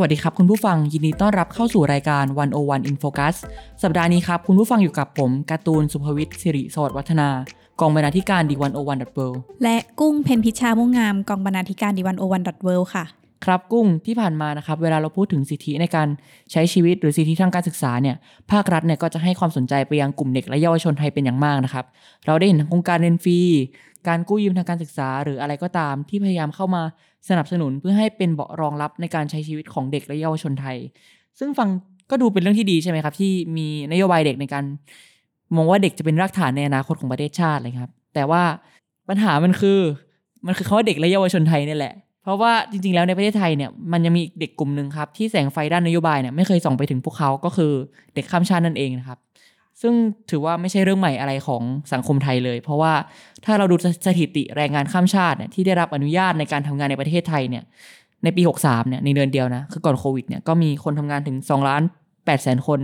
วัสดีครับคุณผู้ฟังยินดีต้อนรับเข้าสู่รายการ 101 in Focus สัปดาห์นี้ครับคุณผู้ฟังอยู่กับผมการ์ตูนสุภวิทย์สิริสวัสดิ์วัฒนากองบรรณาธิการ The One O One dot Worldและกุ้งเพ็ญพิชชามุ่งงามกองบรรณาธิการ The One O One dot World ค่ะ ครับกุ้งที่ผ่านมานะครับเวลาเราพูดถึงสิทธิในการใช้ชีวิตหรือสิทธิทางการศึกษาเนี่ยภาครัฐเนี่ยก็จะให้ความสนใจไปยังกลุ่มเด็กและเยาวชนไทยเป็นอย่างมากนะครับเราได้เห็นทั้งโครงการเรียนฟรีการกู้ยืมทางการศึกษา หรืออะไรก็ตามที่พยายามเข้ามา สนับสนุนเพื่อให้เป็นเบาะรองรับในการใช้ชีวิตของเด็กและเยาวชนไทย ซึ่งฟังก็ดูเป็นเรื่องที่ดีใช่ไหมครับ ที่มีนโยบายเด็กในการมองว่าเด็กจะเป็นรากฐานในอนาคตของประเทศชาติเลยครับ แต่ว่าปัญหามันคือมันคือคำว่าเด็กและเยาวชนไทยนี่แหละ เพราะว่าจริงๆแล้วในประเทศไทยเนี่ยมันยังมีเด็กกลุ่มหนึ่งครับที่แสงไฟด้านนโยบายเนี่ยไม่เคยส่องไปถึงพวกเขาก็คือเด็กข้ามชาตินั่นเองนะครับ ซึ่งถือว่าไม่ใช่เรื่องใหม่อะไรของสังคมไทยเลย เพราะว่าถ้าเราดูสถิติแรงงานข้ามชาติเนี่ยที่ได้รับอนุญาตในการทำงานในประเทศไทยเนี่ยในปี 63เนี่ยในเดือนเดียวนะคือก่อนโควิดเนี่ยก็มีคนทำงานถึง2ล้าน8แสนคน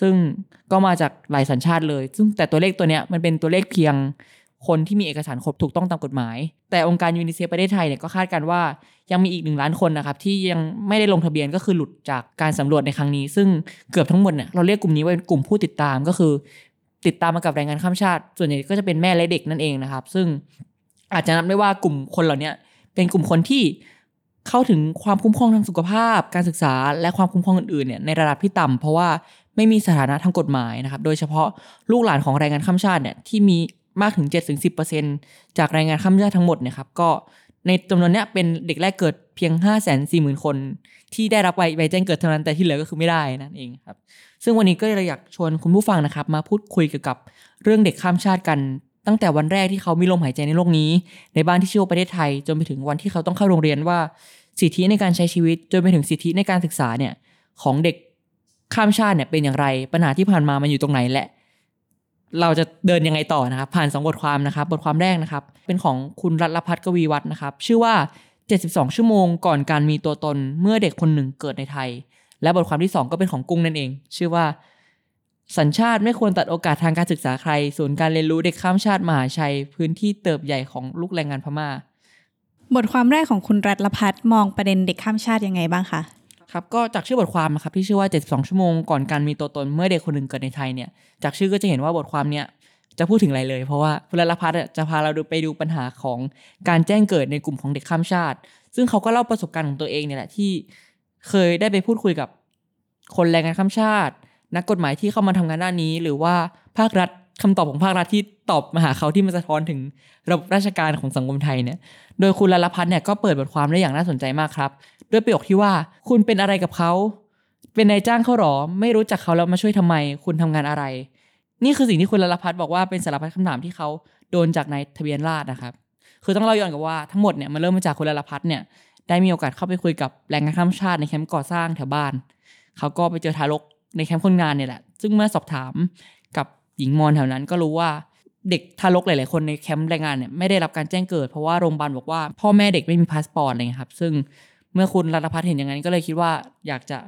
ซึ่งก็มาจากหลายสัญชาติเลย ซึ่งแต่ตัวเลขตัวเนี้ยมันเป็นตัวเลขเพียง คนที่มีเอกสารครบถูกต้องตามกฎหมาย แต่องค์การยูนิเซฟประเทศไทยเนี่ยก็คาดการ์ว่ายังมีอีกหนึ่งล้านคนนะครับที่ยังไม่ได้ลงทะเบียนก็คือหลุดจากการสำรวจในครั้งนี้ ซึ่งเกือบทั้งหมดเนี่ยเราเรียกกลุ่มนี้ว่าเป็นกลุ่มผู้ติดตามก็คือ ติดตามมากับแรงงานข้ามชาติ ส่วนใหญ่ก็จะเป็นแม่และเด็กนั่นเองนะครับ ซึ่งอาจจะนับได้ว่ากลุ่มคนเหล่านี้เป็นกลุ่มคนที่เข้าถึงความคุ้มครองทางสุขภาพ การศึกษา และความคุ้มครองอื่นๆเนี่ยในระดับที่ต่ำเพราะว่าไม่มีสถานะทางกฎหมายนะครับ โดยเฉพาะลูกหลานของแรงงานข้ามชาติเนี่ยที่มี มากถึง 7-10%จากแรงงานข้ามชาติทั้งหมดนี่ยครับก็ในจำนวนเนี้ยเป็นเด็กแรกเกิดเพียง 5 4 0 0 0 0 คน ที่ได้รับใบใบแจ้งเกิดเท่านั้นแต่ที่เหลือก็คือไม่ได้นั่นเองครับ ซึ่งวันนี้ก็เลยอยากชวนคุณผู้ฟังนะครับ มาพูดคุยเกี่ยวกับเรื่องเด็กข้ามชาติกัน ตั้งแต่วันแรกที่เขามีลมหายใจในโลกนี้ ในบ้านที่ชื่อว่าประเทศไทย จนไปถึงวันที่เขาต้องเข้าโรงเรียนว่า สิทธิในการใช้ชีวิตจนไปถึงสิทธิในการศึกษาเนี่ยของเด็กข้ามชาติเนี่ยเป็นอย่างไร ปัญหาที่ผ่านมามันอยู่ตรงไหนและ เราจะเดินยังไงต่อนะครับ ผ่านสองบทความนะครับ บทความแรกนะครับ เป็นของคุณรัตนพัฒน์กวีวัฒน์นะครับ ชื่อว่า 72 ชั่วโมงก่อนการมีตัวตนเมื่อเด็กคนหนึ่งเกิดในไทย และบทความที่ 2 ก็เป็นของกุ้งนั่นเอง ชื่อว่า สัญชาติไม่ควรตัดโอกาสทางการศึกษาใคร ศูนย์การเรียนรู้เด็กข้ามชาติมหาชัย พื้นที่เติบใหญ่ของลูกแรงงานพม่า บทความแรกของคุณรัตลพัฒน์มองประเด็นเด็กข้ามชาติยังไงบ้างคะ ครับก็จากชื่อบทความนะครับที่ชื่อว่า 72 ชั่วโมงก่อนการมีตัวตนเมื่อเด็กคนหนึ่งเกิดในไทยเนี่ยจากชื่อก็จะเห็นว่าบทความเนี้ยจะพูดถึงอะไรเลย เพราะว่าคุณรัตนพัฒน์จะพาเราดูไปดูปัญหาของการแจ้งเกิดในกลุ่มของเด็กข้ามชาติ ซึ่งเขาก็เล่าประสบการณ์ของตัวเองเนี่ยแหละที่เคยได้ไปพูดคุยกับคนแรงงานข้ามชาติ นักกฎหมายที่เข้ามาทำงานด้านนี้ หรือว่าภาครัฐคำตอบของภาครัฐที่ ตอบมาหาเขาที่มันสะท้อนถึงระบบราชการของสังคมไทยเนี่ย โดยคุณลลพัฒน์เนี่ยก็เปิดบทความได้อย่างน่าสนใจมากครับ ด้วยประโยคที่ว่าคุณเป็นอะไรกับเขา เป็นนายจ้างเขาหรอ ไม่รู้จักเขาแล้วมาช่วยทำไม คุณทำงานอะไร นี่คือสิ่งที่คุณลลพัฒน์บอกว่าเป็นสารพัดคำถามที่เขาโดนจากนายทะเบียนราษฎร์นะครับ คือต้องเล่าย้อนกลับว่าทั้งหมดเนี่ยมันเริ่มมาจากคุณลลพัฒน์เนี่ยได้มีโอกาสเข้าไปคุยกับแรงงานข้ามชาติในแคมป์ก่อสร้างแถวบ้าน เขาก็ไปเจอทารกในแคมป์คนงานเนี่ยแหละ ซึ่งเมื่อสอบถามกับหญิงมอญแถวนั้นก็รู้ว่า เด็กทารกหลาย ๆ คนในแคมป์แรงงานเนี่ยไม่ได้รับการแจ้งเกิด เพราะว่าโรงพยาบาลบอกว่าพ่อแม่เด็กไม่มีพาสปอร์ตอะไรเงี้ยครับ ซึ่งเมื่อคุณรัตพัฒน์เห็นอย่างนั้นก็เลยคิดว่าอยากจะ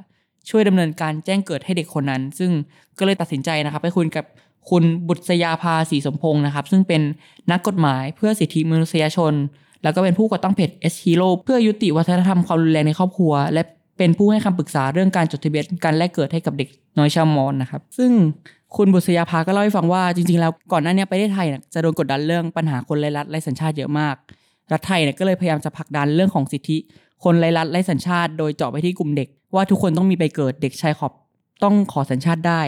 ช่วยดำเนินการแจ้งเกิดให้เด็กคนนั้น ซึ่งก็เลยตัดสินใจนะครับไปคุยกับคุณบุตรยาภาศรีสมพงศ์นะครับ ซึ่งเป็นนักกฎหมายเพื่อสิทธิมนุษยชน แล้วก็เป็นผู้ก่อตั้งเพจ S Hero เพื่อยุติวัฒนธรรมความรุนแรงในครอบครัว และเป็นผู้ให้คำปรึกษาเรื่องการจดทะเบียนการแลกเกิดให้กับเด็กน้อยชาวมอญนะครับ ซึ่ง คุณบุษยาภาก็เล่าให้ฟังว่าจริงๆ แล้วก่อนหน้านี้ประเทศไทยจะโดนกดดันเรื่องปัญหาคนไร้รัฐไร้สัญชาติเยอะมาก รัฐไทยเนี่ยก็เลยพยายามจะผลักดันเรื่องของสิทธิ คนไร้รัฐไร้สัญชาติ โดยเจาะไปที่กลุ่มเด็ก ว่าทุกคนต้องมีใบเกิดเด็กชายขอบต้องขอสัญชาติได้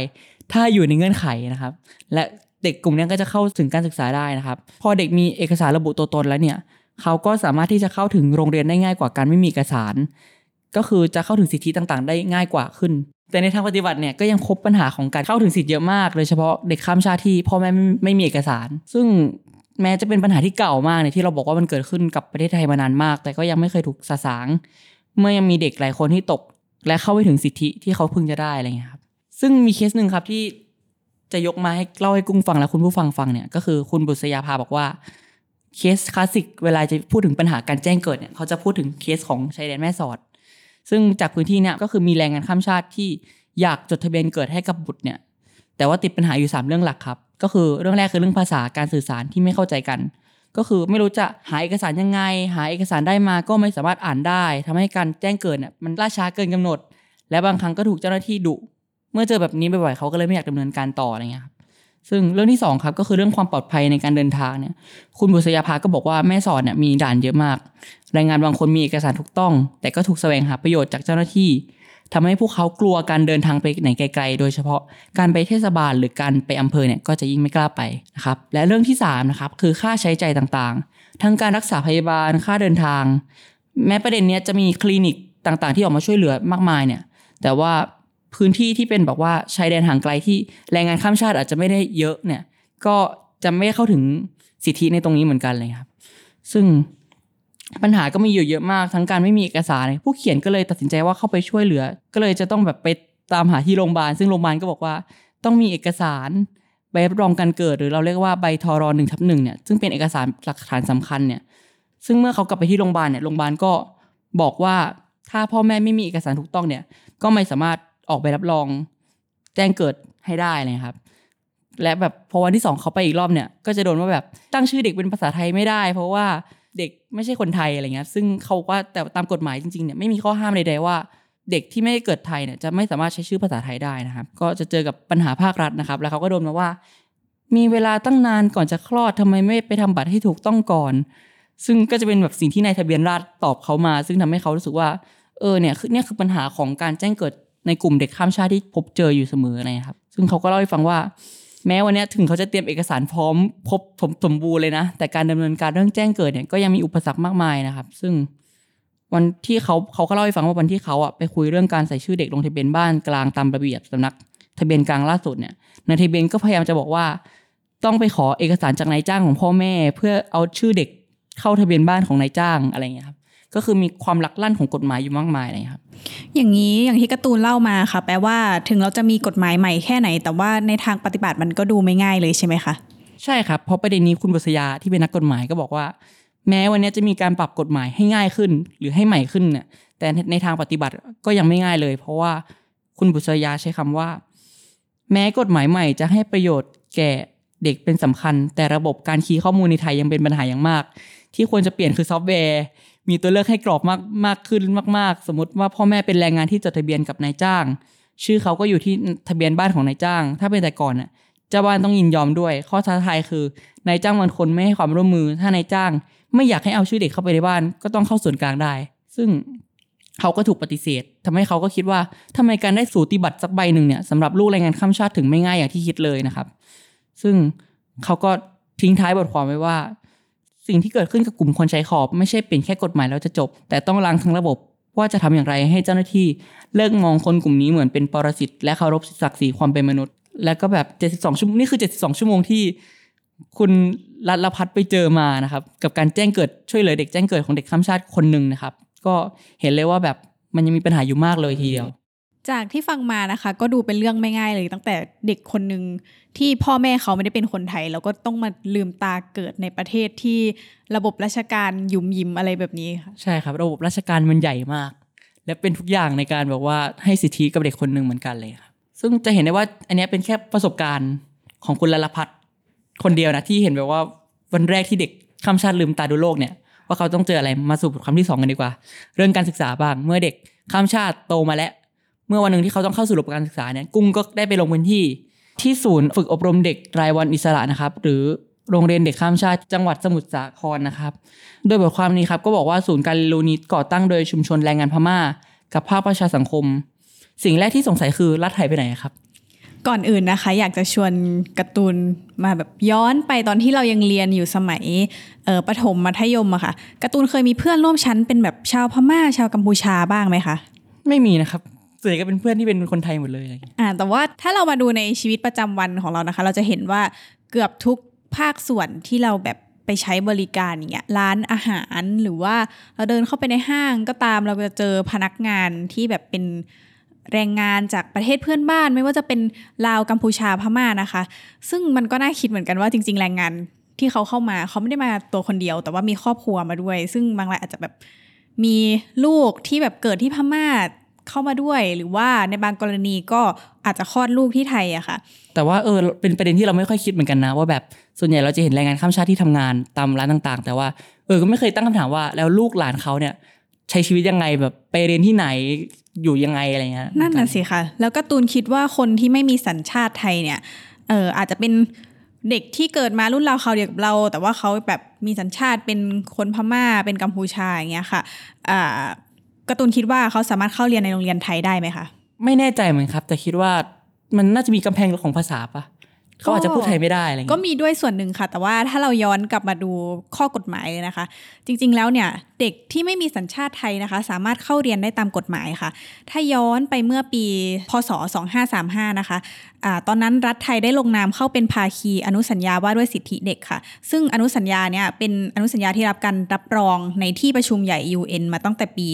ถ้าอยู่ในเงื่อนไขนะครับ และเด็กกลุ่มนี้ก็จะเข้าถึงการศึกษาได้นะครับ พอเด็กมีเอกสารระบุตัวตนแล้วเนี่ยเขาก็สามารถที่จะเข้าถึงโรงเรียนได้ง่ายกว่าการไม่มีเอกสาร ก็คือจะเข้าถึงสิทธิต่างๆ ได้ง่ายกว่าขึ้น แต่ในทางปฏิบัติเนี่ยก็ยังพบปัญหาของการเข้าถึงสิทธิเยอะมากโดยเฉพาะเด็กข้ามชาติที่พ่อแม่ไม่ไม่มีเอกสาร ซึ่งแม้จะเป็นปัญหาที่เก่ามากเนี่ยที่เราบอกว่ามันเกิดขึ้นกับประเทศไทยมานานมาก แต่ก็ยังไม่เคยถูกสะสาง เมื่อยังมีเด็กหลายคนที่ตก และเข้าไม่ถึงสิทธิที่เขาพึงจะได้อะไรเงี้ยครับซึ่งมีเคสหนึ่งครับที่จะยกมาให้เล่าให้กุ้งฟังและคุณผู้ฟังฟังเนี่ยก็คือคุณบุษยาภาบอกว่าเคสคลาสสิกเวลาจะพูดถึงปัญหาการแจ้งเกิดเนี่ยเขาจะพูดถึงเคสของชายแดนแม่สอด ซึ่งจากพื้นที่เนี่ยก็คือมีแรงงานข้ามชาติที่อยากจดทะเบียนเกิดให้กับบุตรเนี่ย แต่ว่าติดปัญหาอยู่ 3 เรื่องหลักครับ ก็คือเรื่องแรกคือเรื่องภาษาการสื่อสารที่ไม่เข้าใจกัน ก็คือไม่รู้จะหาเอกสารยังไง หาเอกสารได้มาก็ไม่สามารถอ่านได้ทำให้การแจ้งเกิดเนี่ยมันล่าช้าเกินกำหนด และบางครั้งก็ถูกเจ้าหน้าที่ดุ เมื่อเจอแบบนี้บ่อยๆเขาก็เลยไม่อยากดำเนินการต่ออะไรเงี้ยครับ ซึ่งเรื่องที่สองครับก็คือเรื่องความปลอดภัยในการเดินทางเนี่ยคุณบุษยาภาก็บอกว่าแม่สอดเนี่ยมีด่านเยอะมากแรงงานบางคนมีเอกสารถูกต้อง แต่ก็ถูกแสวงหาประโยชน์จากเจ้าหน้าที่ทำให้พวกเขากลัวการเดินทางไปไหนไกล ๆ โดยเฉพาะการไปเทศบาลหรือการไปอำเภอเนี่ยก็จะยิ่งไม่กล้าไปนะครับและเรื่องที่3นะครับคือค่าใช้จ่ายต่างๆ ทั้งการรักษาพยาบาลค่าเดินทาง แม้ประเด็นเนี้ยจะมีคลินิกต่างๆ ที่ออกมาช่วยเหลือมากมายเนี่ยแต่ว่า พื้นที่ที่เป็นบอกว่าชายแดนห่างไกลที่แรงงานข้ามชาติอาจจะไม่ได้เยอะเนี่ย ก็จะไม่เข้าถึงสิทธิในตรงนี้เหมือนกันเลยครับ ซึ่งปัญหาก็มีอยู่เยอะมากทั้งการไม่มีเอกสารผู้เขียนก็เลยตัดสินใจว่าเข้าไปช่วยเหลือ ก็เลยจะต้องแบบไปตามหาที่โรงพยาบาล ซึ่งโรงพยาบาลก็บอกว่าต้องมีเอกสารใบรับรองการเกิด หรือเราเรียกว่าใบทอรหนึ่งทับหนึ่งเนี่ยซึ่งเป็นเอกสารหลักฐานสำคัญเนี่ยซึ่งเมื่อเขากลับไปที่โรงพยาบาลเนี่ยโรงพยาบาลก็บอกว่าถ้าพ่อแม่ไม่มีเอกสารถูกต้องเนี่ยก็ไม่สามารถ ออกใบรับรอง แจ้งเกิดให้ได้เลยครับ และแบบพอวันที่สองเขาไปอีกรอบเนี่ย ก็จะโดนว่าแบบตั้งชื่อเด็กเป็นภาษาไทยไม่ได้ เพราะว่าเด็กไม่ใช่คนไทยอะไรเงี้ย ซึ่งเขาว่าแต่ตามกฎหมายจริงๆเนี่ยไม่มีข้อห้ามใดๆว่าเด็กที่ไม่ได้เกิดไทยเนี่ยจะไม่สามารถใช้ชื่อภาษาไทยได้นะครับ ก็จะเจอกับปัญหาภาครัฐนะครับ แล้วเขาก็โดนมาว่า มีเวลาตั้งนานก่อนจะคลอดทำไมไม่ไปทำบัตรให้ถูกต้องก่อน ซึ่งก็จะเป็นแบบสิ่งที่นายทะเบียนราษฎรตอบเขามา ซึ่งทำให้เขารู้สึกว่า เออเนี่ยคือเนี่ยคือปัญหาของการแจ้งเกิด ในกลุ่มเด็กข้ามชาติที่พบเจออยู่เสมอนะครับ ซึ่งเขาก็เล่าให้ฟังว่า แม้วันนี้ถึงเขาจะเตรียมเอกสารพร้อมครบสมสมบูรณ์เลยนะ แต่การดำเนินการเรื่องแจ้งเกิดเนี่ยก็ยังมีอุปสรรคมากมายนะครับ ซึ่งวันที่เขาเขาก็เล่าให้ฟังว่าวันที่เขาอะไปคุยเรื่องการใส่ชื่อเด็กลงทะเบียนบ้านกลางตามระเบียบสำนักทะเบียนกลางล่าสุดเนี่ยนายทะเบียนก็พยายามจะบอกว่า ต้องไปขอเอกสารจากนายจ้างของพ่อแม่ เพื่อเอาชื่อเด็กเข้าทะเบียนบ้านของนายจ้างอะไรอย่างเงี้ยครับ ก็คือมีความลักลั่นของกฎหมายอยู่มากมายเลยครับอย่างนี้อย่างที่การ์ตูนเล่ามาค่ะ แปลว่าถึงเราจะมีกฎหมายใหม่แค่ไหน แต่ว่าในทางปฏิบัติมันก็ดูไม่ง่ายเลยใช่ไหมคะใช่ครับเพราะประเด็นนี้คุณบุษยาที่เป็นนักกฎหมายก็บอกว่า แม้วันนี้จะมีการปรับกฎหมายให้ง่ายขึ้น หรือให้ใหม่ขึ้นเนี่ยแต่ในทางปฏิบัติก็ยังไม่ง่ายเลย เพราะว่าคุณบุษยาใช้คำว่า แม้กฎหมายใหม่จะให้ประโยชน์แก่เด็กเป็นสำคัญ แต่ระบบการคีย์ข้อมูลในไทยยังเป็นปัญหาอย่างมาก ที่ควรจะเปลี่ยนคือซอฟต์แวร์ มีตัวเลือกให้กรอบมากมากขึ้นมาก ๆ สมมติว่าพ่อแม่เป็นแรงงานที่จดทะเบียนกับนายจ้าง ชื่อเขาก็อยู่ที่ทะเบียนบ้านของนายจ้าง ถ้าเป็นแต่ก่อนน่ะเจ้าบ้านต้องยินยอมด้วย ข้อท้าทายคือนายจ้างบางคนไม่ให้ความร่วมมือ ถ้านายจ้าง ไม่อยากให้เอาชื่อเด็กเข้าไปในบ้าน ก็ต้องเข้าส่วนกลางได้ ซึ่งเขาก็ถูกปฏิเสธทำให้เขาก็คิดว่าทำไมการได้สูติบัตรสักใบหนึ่งเนี่ยสำหรับลูกแรงงานข้ามชาติถึงไม่ง่ายอย่างที่คิดเลยนะครับ ซึ่งเขาก็ทิ้งท้ายบทความไว้ว่า สิ่งที่เกิดขึ้นกับกลุ่มคนใช้ขอบ ไม่ใช่เป็นแค่กฎหมายแล้วจะจบ แต่ต้องล้างทั้งระบบว่าจะทำอย่างไรให้เจ้าหน้าที่ เลิกมองคนกลุ่มนี้เหมือนเป็นปรสิตและเคารพศักดิ์ศรีความเป็นมนุษย์ แล้วก็แบบ 72 ชั่วโมงนี่คือ 72 ชั่วโมงที่คุณรัตลพัฒน์ไปเจอมานะครับ กับการแจ้งเกิดช่วยเหลือเด็กแจ้งเกิดของเด็กข้ามชาติคนหนึ่งนะครับ ก็เห็นเลยว่าแบบมันยังมีปัญหาอยู่มากเลยทีเดียว จากที่ฟังมานะคะ ก็ดูเป็นเรื่องไม่ง่ายเลย ตั้งแต่เด็กคนหนึ่งที่พ่อแม่เขาไม่ได้เป็นคนไทย แล้วก็ต้องมาลืมตาเกิดในประเทศที่ระบบราชการยุมยิมอะไรแบบนี้ค่ะใช่ครับ ระบบราชการมันใหญ่มาก และเป็นทุกอย่างในการแบบว่าให้สิทธิกับเด็กคนหนึ่งเหมือนกันเลยครับซึ่งจะเห็นได้ว่าอันนี้เป็นแค่ประสบการณ์ของคุณลลพัฒคนเดียวนะที่เห็นแบบว่าวันแรกที่เด็กข้ามชาติลืมตาดูโลกเนี่ยว่าเขาต้องเจออะไรมาสู่บทความที่สองกันดีกว่า เรื่องการศึกษาบ้างเมื่อเด็กข้ามชาติโตมาแล้ว เมื่อวันหนึ่งที่เขาต้องเข้าสู่ระบบการศึกษาเนี่ยกุ้งก็ได้ไปลงพื้นที่ ที่ศูนย์ฝึกอบรมเด็กรายวันอิสระนะครับ หรือโรงเรียนเด็กข้ามชาติจังหวัดสมุทรสาครนะครับ โดยบทความนี้ครับก็บอกว่าศูนย์การเรียนรู้นี้ก่อตั้งโดยชุมชนแรงงานพม่า กับภาคประชาสังคม สิ่งแรกที่สงสัยคือรัฐไทยไปไหนครับก่อนอื่นนะคะ อยากจะชวนการ์ตูนมาแบบย้อนไปตอนที่เรายังเรียนอยู่สมัยเอ่อประถมมัธยมอะค่ะการ์ตูนเคยมีเพื่อนร่วมชั้นเป็นแบบชาวพม่าชาวกัมพูชาบ้างไหมคะ ไม่มีนะครับ ส่วนใหญ่ก็เป็นเพื่อนที่เป็นคนไทยหมดเลยอะไรอย่างเงี้ยอ่าแต่ว่าถ้าเรามาดูในชีวิตประจำวันของเรานะคะ เราจะเห็นว่าเกือบทุกภาคส่วนที่เราแบบไปใช้บริการอย่างเงี้ยร้านอาหารหรือว่าเราเดินเข้าไปในห้างก็ตามเราจะเจอพนักงานที่แบบเป็นแรงงานจากประเทศเพื่อนบ้าน ไม่ว่าจะเป็นลาวกัมพูชาพม่านะคะ ซึ่งมันก็น่าคิดเหมือนกันว่าจริง ๆ แรงงานที่เขาเข้ามาเขาไม่ได้มาตัวคนเดียว แต่ว่ามีครอบครัวมาด้วย ซึ่งบางรายอาจจะแบบมีลูกที่แบบเกิดที่พม่า เข้ามาด้วย หรือว่าในบางกรณีก็อาจจะคลอดลูกที่ไทยอะค่ะ แต่ว่าเออเป็นประเด็นที่เราไม่ค่อยคิดเหมือนกันนะ ว่าแบบส่วนใหญ่เราจะเห็นแรงงานข้ามชาติที่ทำงานตามร้านต่างๆ แต่ว่าเออก็ไม่เคยตั้งคำถามว่าแล้วลูกหลานเขาเนี่ยใช้ชีวิตยังไงแบบไปเรียนที่ไหนอยู่ยังไงอะไรเงี้ยนั่นน่ะสิค่ะ แล้วการ์ตูนคิดว่าคนที่ไม่มีสัญชาติไทยเนี่ยเอออาจจะเป็นเด็กที่เกิดมารุ่นราวคราวเดียวกับเรา แต่ว่าเขาแบบมีสัญชาติเป็นคนพม่าเป็นกัมพูชาอย่างเงี้ยค่ะอ่า การ์ตูนคิดว่าเขาสามารถเข้าเรียนในโรงเรียนไทยได้ไหมคะ ไม่แน่ใจเหมือนครับ แต่คิดว่ามันน่าจะมีกำแพงของภาษาปะ เขาอาจจะพูดไทยไม่ได้อะไรเงี้ยก็มีด้วยส่วนหนึ่งค่ะ แต่ว่าถ้าเราย้อนกลับมาดูข้อกฎหมายเลยนะคะ จริง ๆ แล้วเนี่ยเด็กที่ไม่มีสัญชาติไทยนะคะ สามารถเข้าเรียนได้ตามกฎหมายค่ะ ถ้าย้อนไปเมื่อปี พศ 2535 นะคะอาตอนนั้นรัฐไทยได้ลงนามเข้าเป็นภาคีอนุสัญญาว่าด้วยสิทธิเด็กค่ะ ซึ่งอนุสัญญาเนี่ยเป็นอนุสัญญาที่รับการรับรองในที่ประชุมใหญ่ UN มาตั้งแต่ปี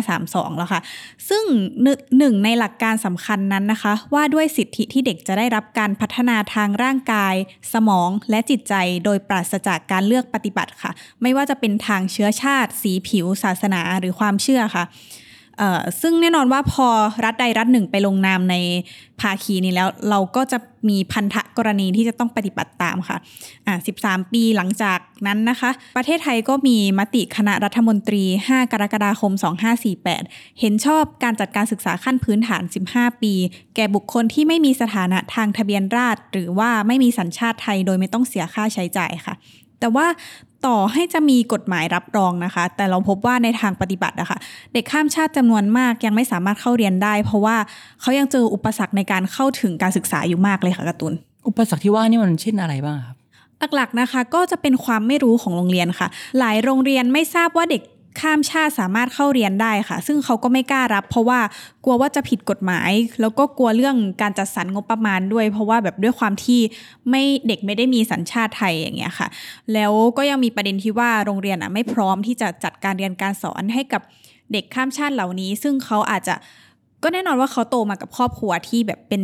2532 แล้วค่ะ ซึ่งหนึ่งหนึ่งในหลักการสำคัญนั้นนะคะ ว่าด้วยสิทธิที่เด็กจะได้รับการพัฒนาทางร่างกาย สมองและจิตใจโดยปราศจากการเลือกปฏิบัติค่ะ ไม่ว่าจะเป็นทางเชื้อชาติ สีผิว ศาสนาหรือความเชื่อค่ะ ซึ่งแน่นอนว่าพอรัฐใดรัฐหนึ่งไปลงนามในภาคีนี้แล้วเราก็จะมีพันธกรณีที่จะต้องปฏิบัติตามค่ะอ่า13 ปีหลังจากนั้นนะคะ ประเทศไทยก็มีมติคณะรัฐมนตรี 5 กรกฎาคม 2548 เห็นชอบการจัดการศึกษาขั้นพื้นฐาน 15 ปี แก่บุคคลที่ไม่มีสถานะทางทะเบียนราษฎรหรือว่าไม่มีสัญชาติไทยโดยไม่ต้องเสียค่าใช้จ่ายค่ะแต่ว่า ต่อให้จะมีกฎหมายรับรองนะคะ แต่เราพบว่าในทางปฏิบัติอะคะเด็กข้ามชาติจำนวนมากยังไม่สามารถเข้าเรียนได้ เพราะว่าเขายังเจออุปสรรคในการเข้าถึงการศึกษาอยู่มากเลยค่ะการ์ตูนอุปสรรคที่ว่านี่มันเช่นอะไรบ้างครับหลักๆนะคะก็จะเป็นความไม่รู้ของโรงเรียนค่ะ หลายโรงเรียนไม่ทราบว่าเด็ก ข้ามชาติสามารถเข้าเรียนได้ค่ะ ซึ่งเขาก็ไม่กล้ารับ เพราะว่ากลัวว่าจะผิดกฎหมาย แล้วก็กลัวเรื่องการจัดสรรงบประมาณด้วย เพราะว่าแบบด้วยความที่ไม่เด็กไม่ได้มีสัญชาติไทยอย่างเงี้ยค่ะ แล้วก็ยังมีประเด็นที่ว่าโรงเรียนอะไม่พร้อมที่จะจัดการเรียนการสอนให้กับเด็กข้ามชาติเหล่านี้ ซึ่งเขาอาจจะ ก็แน่นอนว่าเขาโตมากับครอบครัวที่แบบเป็น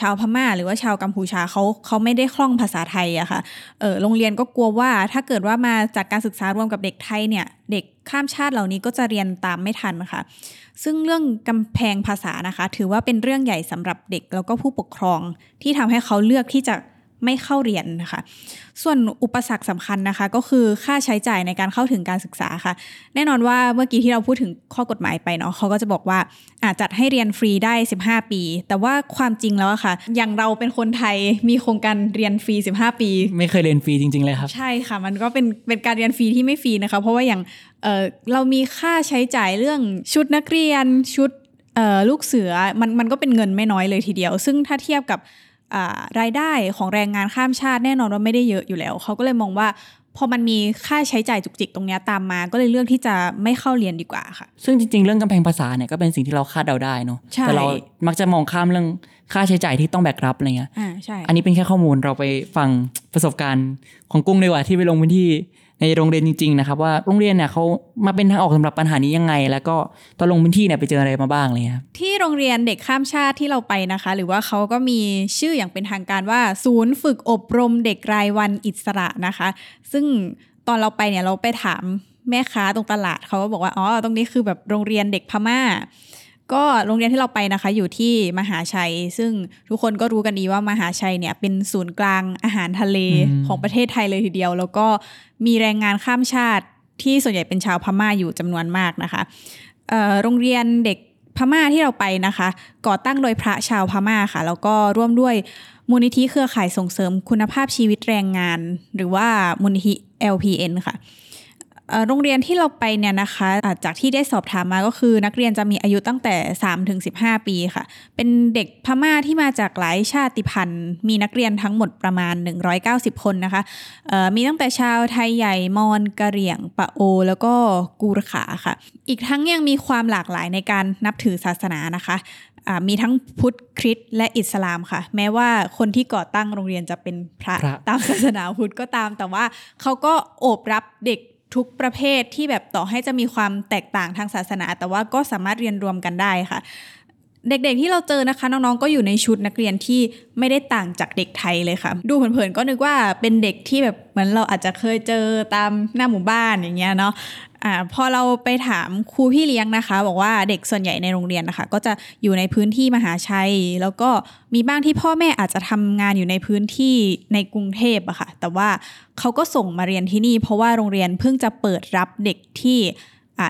ชาวพม่า หรือว่าชาวกัมพูชาเขาเขาไม่ได้คล่องภาษาไทยอะค่ะเออโรงเรียนก็กลัวว่าถ้าเกิดว่ามาจากการศึกษารวมกับเด็กไทยเนี่ยเด็กข้ามชาติเหล่านี้ก็จะเรียนตามไม่ทันนะคะซึ่งเรื่องกำแพงภาษานะคะ ถือว่าเป็นเรื่องใหญ่สำหรับเด็กแล้วก็ผู้ปกครองที่ทำให้เขาเลือกที่จะ ไม่เข้าเรียนนะคะ ส่วนอุปสรรคสำคัญนะคะ ก็คือค่าใช้จ่ายในการเข้าถึงการศึกษาค่ะ แน่นอนว่าเมื่อกี้ที่เราพูดถึงข้อกฎหมายไปเนาะเขาก็จะบอกว่าอาจจัดให้เรียนฟรีได้ 15 ปี แต่ว่าความจริงแล้วอะค่ะ อย่างเราเป็นคนไทยมีโครงการเรียนฟรี 15 ปี ไม่เคยเรียนฟรีจริง ๆ เลยครับ ใช่ค่ะ มันก็เป็นเป็นการเรียนฟรีที่ไม่ฟรีนะคะ เพราะว่าอย่างเออเรามีค่าใช้จ่ายเรื่องชุดนักเรียนชุดเอ่อลูกเสือมันมันก็เป็นเงินไม่น้อยเลยทีเดียว ซึ่งถ้าเทียบกับอ่า รายได้ของแรงงานข้ามชาติแน่นอนว่าไม่ได้เยอะอยู่แล้ว เขาก็เลยมองว่าพอมันมีค่าใช้จ่ายจุกจิกตรงเนี้ยตามมา ก็เลยเลือกที่จะไม่เข้าเรียนดีกว่าค่ะ ซึ่งจริง ๆ เรื่องกำแพงภาษาเนี่ยก็เป็นสิ่งที่เราคาดเดาได้เนาะใช่แต่เรามักจะมองข้ามเรื่องค่าใช้จ่ายที่ต้องแบกรับอะไรเงี้ยอ่าใช่ อันนี้เป็นแค่ข้อมูลเราไปฟังประสบการณ์ของกุ้งดีกว่าที่ไปลงพื้นที่ ในโรงเรียนจริง ๆ นะครับ ว่าโรงเรียนเนี่ยเขามาเป็นทางออกสำหรับปัญหานี้ยังไง แล้วก็ตอนลงพื้นที่เนี่ยไปเจออะไรมาบ้างเลยครับที่โรงเรียนเด็กข้ามชาติที่เราไปนะคะ หรือว่าเขาก็มีชื่ออย่างเป็นทางการว่า ศูนย์ฝึกอบรมเด็กรายวันอิสระนะคะ ซึ่งตอนเราไปเนี่ยเราไปถามแม่ค้าตรงตลาดเขาก็บอกว่าอ๋อตรงนี้คือแบบโรงเรียนเด็กพม่า ก็โรงเรียนที่เราไปนะคะ อยู่ที่มหาชัย ซึ่งทุกคนก็รู้กันดีว่ามหาชัยเนี่ยเป็นศูนย์กลางอาหารทะเลอืมของประเทศไทยเลยทีเดียว แล้วก็มีแรงงานข้ามชาติที่ส่วนใหญ่เป็นชาวพม่าอยู่จำนวนมากนะคะเอ่อโรงเรียนเด็กพม่าที่เราไปนะคะ ก่อตั้งโดยพระชาวพม่าค่ะ แล้วก็ร่วมด้วยมูลนิธิเครือข่ายส่งเสริมคุณภาพชีวิตแรงงาน หรือว่ามูลนิธิ LPN ค่ะเอ่อ โรงเรียนที่เราไปเนี่ยนะคะอ่าจากที่ได้สอบถามมาก็คือ นักเรียนจะมีอายุตั้งแต่3ถึง15 ปีค่ะ เป็นเด็กพม่าที่มาจากหลายชาติพันธุ์ มีนักเรียนทั้งหมดประมาณ 190 คนนะคะเอ่อมีตั้งแต่ชาวไทยใหญ่มอญกะเหรี่ยง ปะโอ แล้วก็กูรขาค่ะ อีกทั้งยังมีความหลากหลายในการนับถือศาสนานะคะอ่ามีทั้งพุทธคริสต์และอิสลามค่ะ แม้ว่าคนที่ก่อตั้งโรงเรียนจะเป็นพระพระตามศาสนาพุทธก็ตาม แต่ว่าเขาก็โอบรับเด็ก ทุกประเภทที่แบบต่อให้จะมีความแตกต่างทางศาสนา แต่ว่าก็สามารถเรียนรวมกันได้ค่ะ เด็กๆที่เราเจอนะคะ น้องๆก็อยู่ในชุดนักเรียนที่ไม่ได้ต่างจากเด็กไทยเลยค่ะ ดูเผินๆก็นึกว่าเป็นเด็กที่แบบเหมือนเราอาจจะเคยเจอตามหน้าหมู่บ้านอย่างเงี้ยเนาะอ่าพอเราไปถามครูพี่เลี้ยงนะคะ บอกว่าเด็กส่วนใหญ่ในโรงเรียนนะคะ ก็จะอยู่ในพื้นที่มหาชัย แล้วก็มีบ้างที่พ่อแม่อาจจะทำงานอยู่ในพื้นที่ในกรุงเทพอะค่ะ แต่ว่าเขาก็ส่งมาเรียนที่นี่ เพราะว่าโรงเรียนเพิ่งจะเปิดรับเด็กที่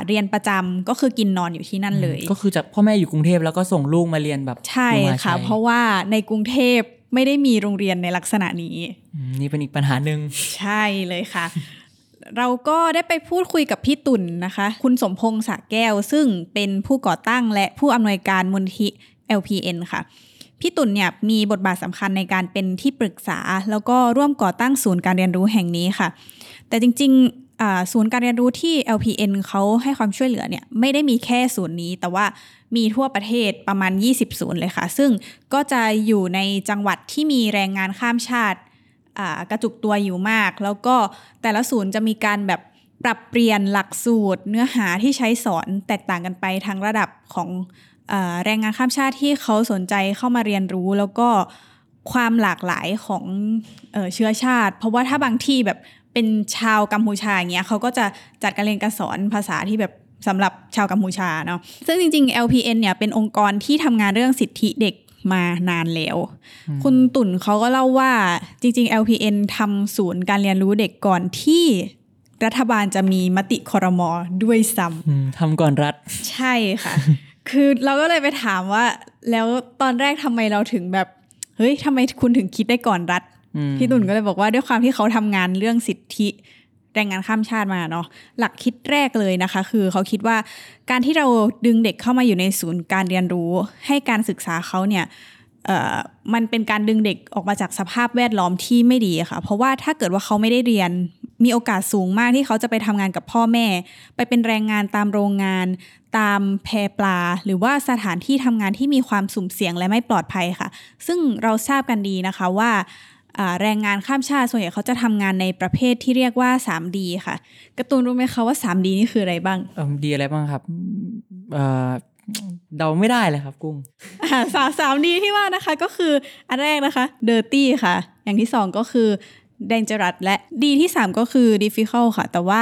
เรียนประจำก็คือกินนอนอยู่ที่นั่นเลย ก็คือจากพ่อแม่อยู่กรุงเทพแล้วก็ส่งลูกมาเรียนแบบใช่อยู่มหาค่ะชัยเพราะว่าในกรุงเทพไม่ได้มีโรงเรียนในลักษณะนี้อืมนี่เป็นอีกปัญหาหนึ่งใช่เลยค่ะ เราก็ได้ไปพูดคุยกับพี่ตุ่นนะคะ คุณสมพงษ์สาแก้ว ซึ่งเป็นผู้ก่อตั้งและผู้อำนวยการมูลที่ LPN ค่ะพี่ตุ่นเนี่ยมีบทบาทสำคัญในการเป็นที่ปรึกษา แล้วก็ร่วมก่อตั้งศูนย์การเรียนรู้แห่งนี้ค่ะ แต่จริงๆอ่า ศูนย์การเรียนรู้ที่ LPN เขาให้ความช่วยเหลือเนี่ยไม่ได้มีแค่ศูนย์นี้ แต่ว่ามีทั่วประเทศประมาณ 20 ศูนย์เลยค่ะ ซึ่งก็จะอยู่ในจังหวัดที่มีแรงงานข้ามชาติกระจุกตัวอยู่มาก แล้วก็แต่ละศูนย์จะมีการแบบปรับเปลี่ยนหลักสูตร เนื้อหาที่ใช้สอนแตกต่างกันไปทางระดับของอแรงงานข้ามชาติที่เขาสนใจเข้ามาเรียนรู้ แล้วก็ความหลากหลายของเออเชื้อชาติ เพราะว่าถ้าบางที่แบบ เป็นชาวกัมพูชาอย่างเงี้ยเขาก็จะจัดการเรียนการสอนภาษาที่แบบสำหรับชาวกัมพูชาเนาะซึ่งจริง ๆ LPN เนี่ยเป็นองค์กรที่ทำงานเรื่องสิทธิเด็กมานานแล้ว คุณตุ่นเขาก็เล่าว่าจริง ๆ LPN ทำศูนย์การเรียนรู้เด็กก่อนที่รัฐบาลจะมีมติคอรมอด้วยซ้ำอืมทำก่อนรัฐ ใช่ค่ะ คือเราก็เลยไปถามว่า แล้วตอนแรกทำไมเราถึงแบบ เฮ้ยทำไมคุณถึงคิดได้ก่อนรัฐอืม พี่ตุ่นก็เลยบอกว่าด้วยความที่เขาทำงานเรื่องสิทธิแรงงานข้ามชาติมาเนาะหลักคิดแรกเลยนะคะ คือเขาคิดว่าการที่เราดึงเด็กเข้ามาอยู่ในศูนย์การเรียนรู้ ให้การศึกษาเขาเนี่ยมันเป็นการดึงเด็กออกมาจากสภาพแวดล้อมที่ไม่ดีค่ะ เพราะว่าถ้าเกิดว่าเขาไม่ได้เรียนมีโอกาสสูงมากที่เขาจะไปทำงานกับพ่อแม่ ไปเป็นแรงงานตามโรงงาน ตามแพปลา หรือว่าสถานที่ทำงานที่มีความสุ่มเสี่ยงและไม่ปลอดภัยค่ะ ซึ่งเราทราบกันดีนะคะว่า แรงงานข้ามชาติส่วนใหญ่เขาจะทำงานในประเภทที่เรียกว่า 3D ค่ะการ์ตูนรู้ไหมคะว่า 3D นี่คืออะไรบ้างเออดีอะไรบ้างครับเอ่อเดาไม่ได้เลยครับกุ้งอ่าสามสามดีที่ว่านะคะก็คืออันแรกนะคะ dirty ค่ะ อย่างที่สองก็คือ dangerous และดีที่สามก็คือ difficult ค่ะ แต่ว่า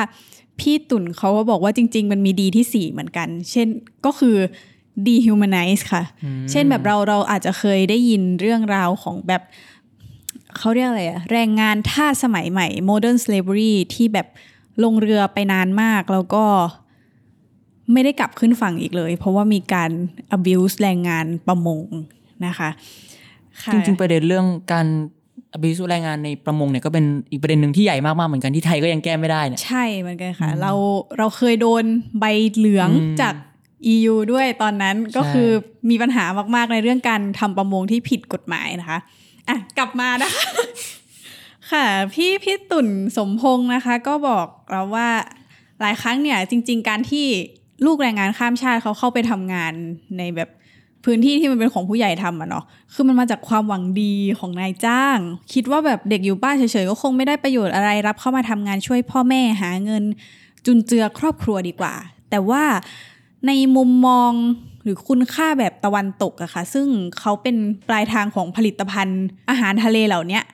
พี่ตุ่นเขาก็บอกว่าจริง ๆ มันมีดีที่สี่เหมือนกัน เช่นก็คือ dehumanize ค่ะ เช่นแบบเราเราอาจจะเคยได้ยินเรื่องราวของแบบ เขาเรียกอะไรอะแรงงานทาสสมัยใหม่ modern slavery ที่แบบลงเรือไปนานมากแล้วก็ไม่ได้กลับขึ้นฝั่งอีกเลย เพราะว่ามีการ abuse แรงงานประมงนะคะค่ะจริงๆประเด็นเรื่องการอภิสุแรงงานในประมงเนี่ยก็เป็นอีกประเด็นหนึ่งที่ใหญ่มากๆเหมือนกันที่ไทยก็ยังแก้ไม่ได้เนี่ยใช่เหมือนกันค่ะ เราเราเคยโดนใบเหลืองอืมจาก EU ด้วยตอนนั้นก็ใช่คือมีปัญหามากๆในเรื่องการทำประมงที่ผิดกฎหมายนะคะ อะกลับมานะคะ ค่ะพี่พี่ตุ่นสมพงษ์นะคะ ก็บอกเราว่าหลายครั้งเนี่ย จริง ๆ การที่ลูกแรงงานข้ามชาติเขาเข้าไปทำงานในแบบพื้นที่ที่มันเป็นของผู้ใหญ่ทำอะเนาะ คือมันมาจากความหวังดีของนายจ้าง คิดว่าแบบเด็กอยู่บ้านเฉยๆก็คงไม่ได้ประโยชน์อะไร รับเข้ามาทำงานช่วยพ่อแม่หาเงิน จุนเจือครอบครัวดีกว่า แต่ว่าในมุมมอง หรือคุณค่าแบบตะวันตกอะค่ะ ซึ่งเขาเป็นปลายทางของผลิตภัณฑ์ อาหารทะเลเหล่าเนี้ย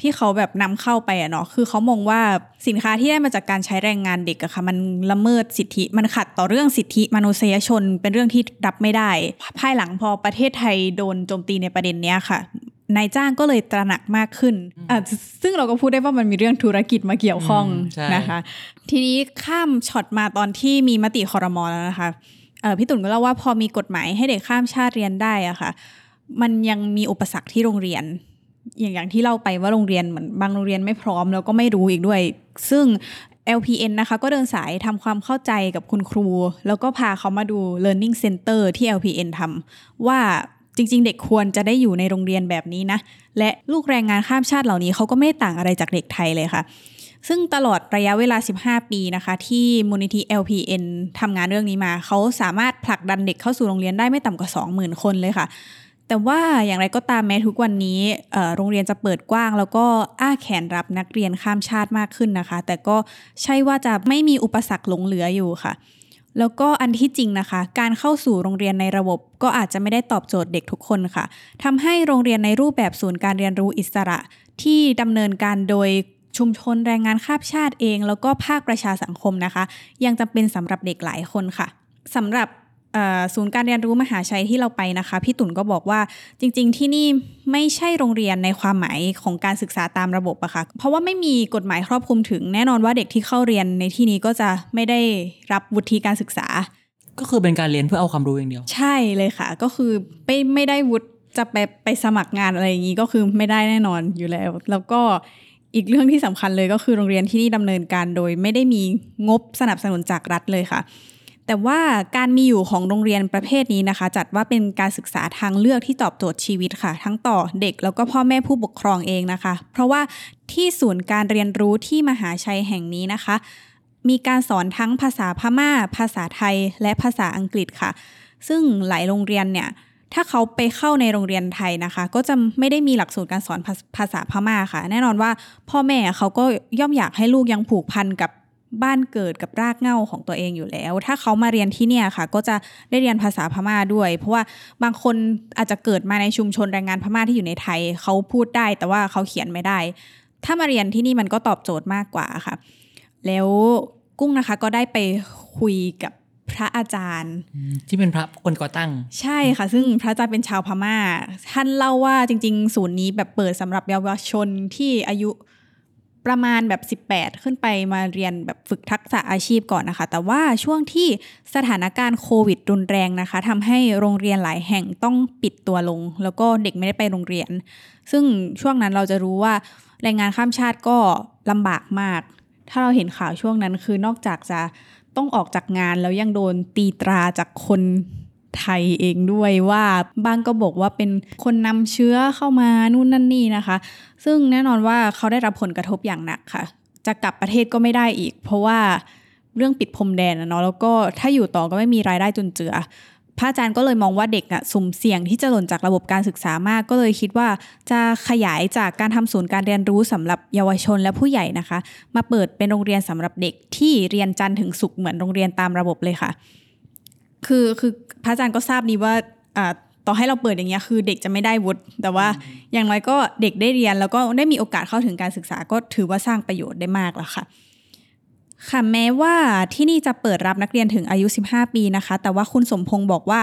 ที่เขาแบบนำเข้าไปอะเนาะคือเขามองว่าสินค้าที่ได้มาจากการใช้แรงงานเด็กอะค่ะมันละเมิดสิทธิมันขัดต่อเรื่องสิทธิมนุษยชน เป็นเรื่องที่รับไม่ได้ ภายหลังพอประเทศไทยโดนโจมตีในประเด็นเนี้ยค่ะนายจ้างก็เลยตระหนักมากขึ้นอะซึ่งเราก็พูดได้ว่ามันมีเรื่องธุรกิจมาเกี่ยวข้องอืมใช่นะคะ ทีนี้ข้ามช็อตมาตอนที่มีมติคอรมอแล้วนะคะเอ่อ พี่ตุ่นก็เล่าว่าพอมีกฎหมายให้เด็กข้ามชาติเรียนได้อะค่ะ มันยังมีอุปสรรคที่โรงเรียน อย่างอย่างที่เล่าไปว่าโรงเรียนเหมือนบางโรงเรียนไม่พร้อมแล้วก็ไม่รู้อีกด้วย ซึ่ง LPN นะคะก็เดินสายทำความเข้าใจกับคุณครู แล้วก็พาเขามาดู Learning Center ที่ LPN ทำว่าจริง ๆ เด็กควรจะได้อยู่ในโรงเรียนแบบนี้นะ และลูกแรงงานข้ามชาติเหล่านี้เขาก็ไม่ได้ต่างอะไรจากเด็กไทยเลยค่ะ ซึ่งตลอดระยะเวลา 15 ปีนะคะ ที่มูลนิธิ LPN ทำงานเรื่องนี้มา เขาสามารถผลักดันเด็กเข้าสู่โรงเรียนได้ไม่ต่ำกว่า 20,000 คนเลยค่ะ แต่ว่าอย่างไรก็ตามแม้ทุกวันนี้โรงเรียนจะเปิดกว้าง แล้วก็อ้าแขนรับนักเรียนข้ามชาติมากขึ้นนะคะ แต่ก็ใช่ว่าจะไม่มีอุปสรรคหลงเหลืออยู่ค่ะแล้วก็อันที่จริงนะคะ การเข้าสู่โรงเรียนในระบบก็อาจจะไม่ได้ตอบโจทย์เด็กทุกคนค่ะทำให้โรงเรียนในรูปแบบศูนย์การเรียนรู้อิสระ ที่ดำเนินการโดย ชุมชนแรงงานข้ามชาติเอง แล้วก็ภาคประชาสังคมนะคะ ยังจำเป็นสำหรับเด็กหลายคนค่ะสำหรับเอ่อศูนย์การเรียนรู้มหาชัยที่เราไปนะคะ พี่ตุ่นก็บอกว่าจริงๆ ที่นี่ไม่ใช่โรงเรียนในความหมายของการศึกษาตามระบบอะค่ะเพราะว่าไม่มีกฎหมายครอบคลุมถึงแน่นอนว่าเด็กที่เข้าเรียนในที่นี้ก็จะไม่ได้รับวุฒิการศึกษา ก็คือเป็นการเรียนเพื่อเอาความรู้อย่างเดียว ใช่เลยค่ะ ก็คือไม่ไม่ได้วุฒิจะไปไปสมัครงานอะไรอย่างนี้ก็คือไม่ได้แน่นอนอยู่แล้ว แล้วก็ อีกเรื่องที่สำคัญเลยก็คือโรงเรียนที่นี่ดำเนินการโดยไม่ได้มีงบสนับสนุนจากรัฐเลยค่ะ แต่ว่าการมีอยู่ของโรงเรียนประเภทนี้นะคะ จัดว่าเป็นการศึกษาทางเลือกที่ตอบโจทย์ชีวิตค่ะ ทั้งต่อเด็กแล้วก็พ่อแม่ผู้ปกครองเองนะคะ เพราะว่าที่ศูนย์การเรียนรู้ที่มหาชัยแห่งนี้นะคะ มีการสอนทั้งภาษาพม่า ภาษาไทย และภาษาอังกฤษค่ะ ซึ่งหลายโรงเรียนเนี่ย ถ้าเขาไปเข้าในโรงเรียนไทยนะคะ ก็จะไม่ได้มีหลักสูตรการสอนภาภาษาพม่าค่ะ แน่นอนว่าพ่อแม่เขาก็ย่อมอยากให้ลูกยังผูกพันกับบ้านเกิดกับรากเหง้าของตัวเองอยู่แล้ว ถ้าเขามาเรียนที่เนี่ยค่ะ ก็จะได้เรียนภาษาพม่าด้วย เพราะว่าบางคนอาจจะเกิดมาในชุมชนแรงงานพม่าที่อยู่ในไทย เขาพูดได้แต่ว่าเขาเขียนไม่ได้ ถ้ามาเรียนที่นี่มันก็ตอบโจทย์มากกว่าค่ะ แล้วกุ้งนะคะก็ได้ไปคุยกับ พระอาจารย์ ที่เป็นพระคนก่อตั้ง ใช่ค่ะ ซึ่งพระอาจารย์เป็นชาวพม่า ท่านเล่าว่าจริง ๆ ศูนย์นี้แบบเปิดสำหรับเยาวชนที่อายุประมาณแบบ 18 ขึ้นไปมาเรียนแบบฝึกทักษะอาชีพก่อนนะคะ แต่ว่าช่วงที่สถานการณ์โควิดรุนแรงนะคะทำให้โรงเรียนหลายแห่งต้องปิดตัวลง แล้วก็เด็กไม่ได้ไปโรงเรียน ซึ่งช่วงนั้นเราจะรู้ว่าแรงงานข้ามชาติก็ลำบากมาก ถ้าเราเห็นข่าวช่วงนั้นคือนอกจากจะ ต้องออกจากงานแล้วยังโดนตีตราจากคนไทยเองด้วยว่าบางก็บอกว่าเป็นคนนำเชื้อเข้ามานู่นนั่นนี่นะคะ ซึ่งแน่นอนว่าเขาได้รับผลกระทบอย่างหนักค่ะ จะกลับประเทศก็ไม่ได้อีก เพราะว่าเรื่องปิดพรมแดนนะเนาะแล้วก็ถ้าอยู่ต่อก็ไม่มีรายได้จนเจือ พระอาจารย์ก็เลยมองว่าเด็กอะสุ่มเสี่ยงที่จะหล่นจากระบบการศึกษามากก็เลยคิดว่าจะขยายจากการทำศูนย์การเรียนรู้สำหรับเยาวชนและผู้ใหญ่นะคะ มาเปิดเป็นโรงเรียนสำหรับเด็กที่เรียนจันทร์ถึงศุกร์เหมือนโรงเรียนตามระบบเลยค่ะ คือคือพระอาจารย์ก็ทราบดีว่าอ่าต่อให้เราเปิดอย่างเงี้ยคือเด็กจะไม่ได้วุฒิแต่ว่าอย่างน้อยก็เด็กได้เรียนแล้วก็ได้มีโอกาสเข้าถึงการศึกษาก็ถือว่าสร้างประโยชน์ได้มากแล้วค่ะ ค่ะแม้ว่าที่นี่จะเปิดรับนักเรียนถึงอายุ 15 ปีนะคะ แต่ว่าคุณสมพงศ์บอกว่า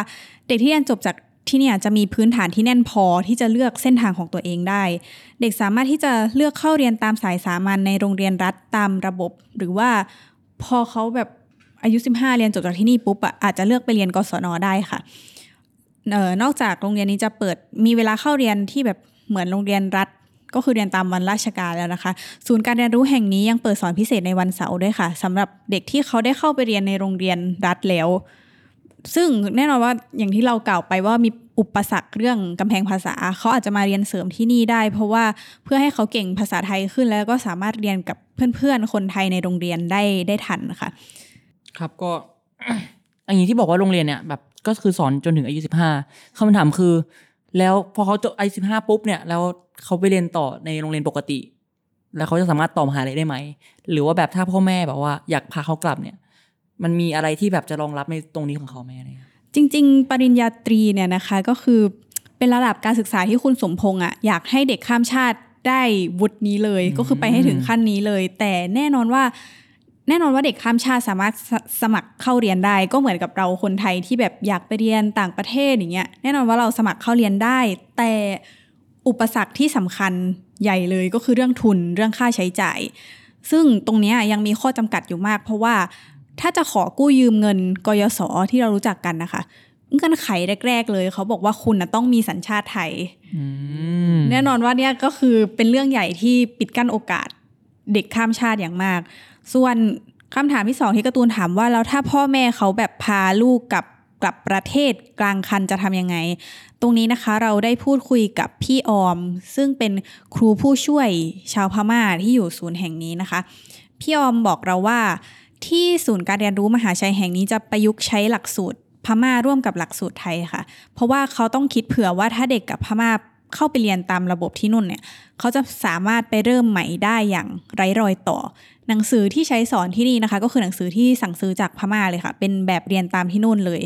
เด็กที่เรียนจบจากที่เนี่ยจะมีพื้นฐานที่แน่นพอที่จะเลือกเส้นทางของตัวเองได้ เด็กสามารถที่จะเลือกเข้าเรียนตามสายสามัญในโรงเรียนรัฐตามระบบ หรือว่าพอเขาแบบอายุ 15 เรียนจบจากที่นี่ปุ๊บอะอาจจะเลือกไปเรียนกศนได้ค่ะออนอกจากโรงเรียนนี้จะเปิดมีเวลาเข้าเรียนที่แบบเหมือนโรงเรียนรัฐ ก็คือเรียนตามวันราชการแล้วนะคะ ศูนย์การเรียนรู้แห่งนี้ยังเปิดสอนพิเศษในวันเสาร์ด้วยค่ะสำหรับเด็กที่เขาได้เข้าไปเรียนในโรงเรียนรัฐแล้ว ซึ่งแน่นอนว่าอย่างที่เรากล่าวไปว่ามีอุปสรรคเรื่องกำแพงภาษาเขาอาจจะมาเรียนเสริมที่นี่ได้ เพราะว่าเพื่อให้เขาเก่งภาษาไทยขึ้นแล้วก็สามารถเรียนกับเพื่อนๆคนไทยในโรงเรียนได้ได้ทันค่ะ ครับก็อันนี้ที่บอกว่าโรงเรียนเนี่ยแบบก็คือสอนจนถึงอายุสิบห้าคำถามคือ แล้วพอเขาจบอายุสิบห้าปุ๊บเนี่ยแล้วเขาไปเรียนต่อในโรงเรียนปกติ แล้วเขาจะสามารถต่อมหาลัยได้ไหม หรือว่าแบบถ้าพ่อแม่แบบว่าอยากพาเขากลับเนี่ย มันมีอะไรที่แบบจะรองรับในตรงนี้ของเขาไหมอะไรเงี้ยจริง ๆ ปริญญาตรีเนี่ยนะคะก็คือเป็นระดับการศึกษาที่คุณสมพงษ์อะอยากให้เด็กข้ามชาติได้วุฒินี้เลย ก็คือไปให้ถึงขั้นนี้เลย แต่แน่นอนว่า แน่นอนว่าเด็กข้ามชาติสามารถสสมัครเข้าเรียนได้ ก็เหมือนกับเราคนไทยที่แบบอยากไปเรียนต่างประเทศอย่างเงี้ยแน่นอนว่าเราสมัครเข้าเรียนได้ แต่อุปสรรคที่สำคัญใหญ่เลยก็คือเรื่องทุนเรื่องค่าใช้จ่าย ซึ่งตรงเนี้ยยังมีข้อจำกัดอยู่มาก เพราะว่าถ้าจะขอกู้ยืมเงินกยศที่เรารู้จักกันนะคะเงื่อนไขแรก ๆ เลย เขาบอกว่าคุณนะต้องมีสัญชาติไทยอืมแน่นอนว่าเนี่ยก็คือเป็นเรื่องใหญ่ที่ปิดกั้นโอกาสเด็กข้ามชาติอย่างมาก ส่วนคำถามที่สองที่การ์ตูนถามว่าแล้วถ้าพ่อแม่เขาแบบพาลูกกลับกลับประเทศกลางคันจะทำยังไง ตรงนี้นะคะเราได้พูดคุยกับพี่ออม ซึ่งเป็นครูผู้ช่วยชาวพม่าที่อยู่ศูนย์แห่งนี้นะคะ พี่ออมบอกเราว่า ที่ศูนย์การเรียนรู้มหาชัยแห่งนี้จะประยุกต์ใช้หลักสูตรพม่าร่วมกับหลักสูตรไทยค่ะ เพราะว่าเขาต้องคิดเผื่อว่าถ้าเด็กกับพม่าเข้าไปเรียนตามระบบที่นู่นเนี่ย เขาจะสามารถไปเริ่มใหม่ได้อย่างไร้รอยต่อ หนังสือที่ใช้สอนที่นี่นะคะ ก็คือหนังสือที่สั่งซื้อจากพม่าเลยค่ะ เป็นแบบเรียนตามที่นู่นเลย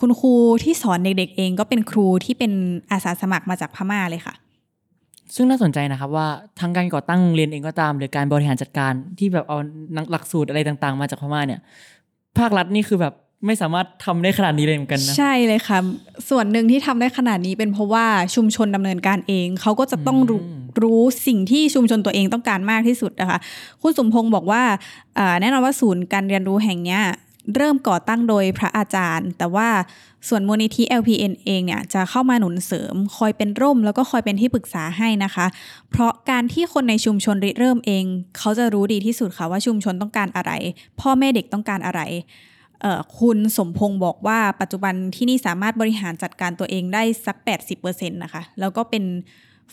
คุณครูที่สอนเด็กๆ เองก็เป็นครูที่เป็นอาสาสมัครมาจากพม่าเลยค่ะ ซึ่งน่าสนใจนะครับว่าทั้งการก่อตั้งโรงเรียนเองก็ตาม หรือการบริหารจัดการที่แบบเอาหลักสูตรอะไรต่างๆ มาจากพม่าเนี่ย ภาครัฐนี่คือแบบไม่สามารถทำได้ขนาดนี้เลยเหมือนกันนะใช่เลยค่ะ ส่วนหนึ่งที่ทำได้ขนาดนี้เป็นเพราะว่าชุมชนดำเนินการเอง เขาก็จะต้องรู้อืม รู้สิ่งที่ชุมชนตัวเองต้องการมากที่สุดนะคะคุณสมพงศ์บอกว่าแน่นอนว่าศูนย์การเรียนรู้แห่งนี้เริ่มก่อตั้งโดยพระอาจารย์ แต่ว่าส่วนมูลนิธิ LPN เองเนี่ยจะเข้ามาหนุนเสริม คอยเป็นร่ม แล้วก็คอยเป็นที่ปรึกษาให้นะคะ เพราะการที่คนในชุมชนริเริ่มเอง เขาจะรู้ดีที่สุดค่ะว่าชุมชนต้องการอะไร พ่อแม่เด็กต้องการอะไรคุณสมพงศ์บอกว่าปัจจุบันที่นี่สามารถบริหารจัดการตัวเองได้สัก 80%นะคะ แล้วก็เป็น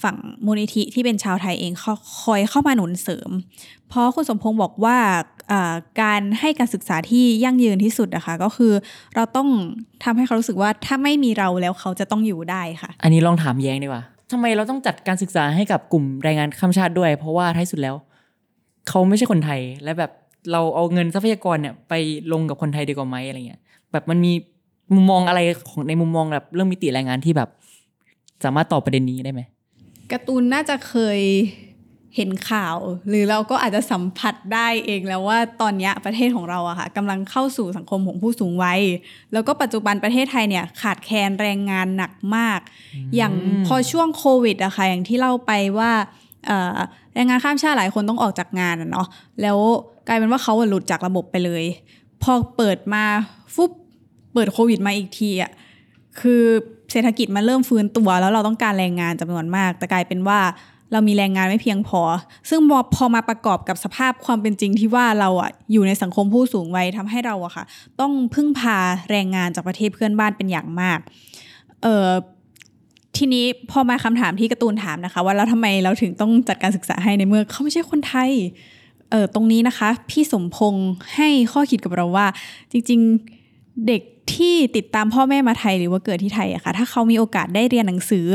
ฝั่งมูลนิธิที่เป็นชาวไทยเองเขาคอยเข้ามาหนุนเสริม เพราะคุณสมพงศ์บอกว่าการให้การศึกษาที่ยั่งยืนที่สุดนะคะก็คือเราต้องทำให้เขารู้สึกว่าถ้าไม่มีเราแล้วเขาจะต้องอยู่ได้ค่ะ อันนี้ลองถามแย้งดีกว่าทำไมเราต้องจัดการศึกษาให้กับกลุ่มแรงงานข้ามชาติด้วย เพราะว่าท้ายสุดแล้ว เขาไม่ใช่คนไทยและแบบเราเอาเงินทรัพยากรเนี่ยไปลงกับคนไทยดีกว่าไหมอะไรเงี้ยแบบมันมีมุมมองอะไรของในมุมมองแบบเรื่องมิติแรงงานที่แบบ สามารถตอบประเด็นนี้ได้ไหม การ์ตูนน่าจะเคยเห็นข่าว หรือเราก็อาจจะสัมผัสได้เองแล้วว่าตอนนี้ประเทศของเราอะค่ะกำลังเข้าสู่สังคมของผู้สูงวัยแล้วก็ปัจจุบันประเทศไทยเนี่ยขาดแคลนแรงงานหนักมาก อย่างพอช่วงโควิดอะค่ะอย่างที่เล่าไปว่าแรงงานข้ามชาติหลายคนต้องออกจากงานเนาะแล้วกลายเป็นว่าเขาหลุดจากระบบไปเลย พอเปิดมาฟุบเปิดโควิดมาอีกทีอะคือ เศรษฐกิจมันเริ่มฟื้นตัว แล้วเราต้องการแรงงานจำนวนมาก แต่กลายเป็นว่าเรามีแรงงานไม่เพียงพอ ซึ่งพอมาประกอบกับสภาพความเป็นจริงที่ว่าเราอะอยู่ในสังคมผู้สูงวัยทำให้เราอะค่ะ ต้องพึ่งพาแรงงานจากประเทศเพื่อนบ้านเป็นอย่างมาก เอ่อทีนี้พอมาคำถามที่กร์ตูนถามนะคะ ว่าแล้วทำไมเราถึงต้องจัดการศึกษาให้ในเมื่อเขาไม่ใช่คนไทย เออตรงนี้นะคะ พี่สมพงษ์ให้ข้อคิดกับเราว่า จริง ๆ เด็ก ที่ติดตามพ่อแม่มาไทยหรือว่าเกิดที่ไทยอะค่ะถ้าเขามีโอกาสได้เรียนหนังสือ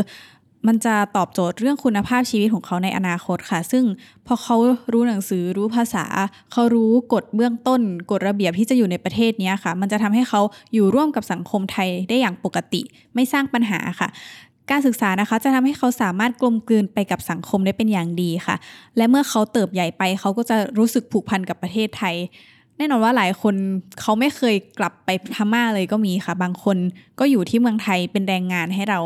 มันจะตอบโจทย์เรื่องคุณภาพชีวิตของเขาในอนาคตค่ะ ซึ่งพอเขารู้หนังสือรู้ภาษา เขารู้กฎเบื้องต้นกฎระเบียบที่จะอยู่ในประเทศนี้ค่ะ มันจะทำให้เขาอยู่ร่วมกับสังคมไทยได้อย่างปกติ ไม่สร้างปัญหาค่ะการศึกษานะคะจะทำให้เขาสามารถกลมกลืนไปกับสังคมได้เป็นอย่างดีค่ะ และเมื่อเขาเติบใหญ่ไปเขาก็จะรู้สึกผูกพันกับประเทศไทย น่นอนว่าหลายคนเขาไม่เคยกลับไปพม่าเลยก็มีค่ะ บางคนก็อยู่ที่เมืองไทยเป็นแรงงานให้เรา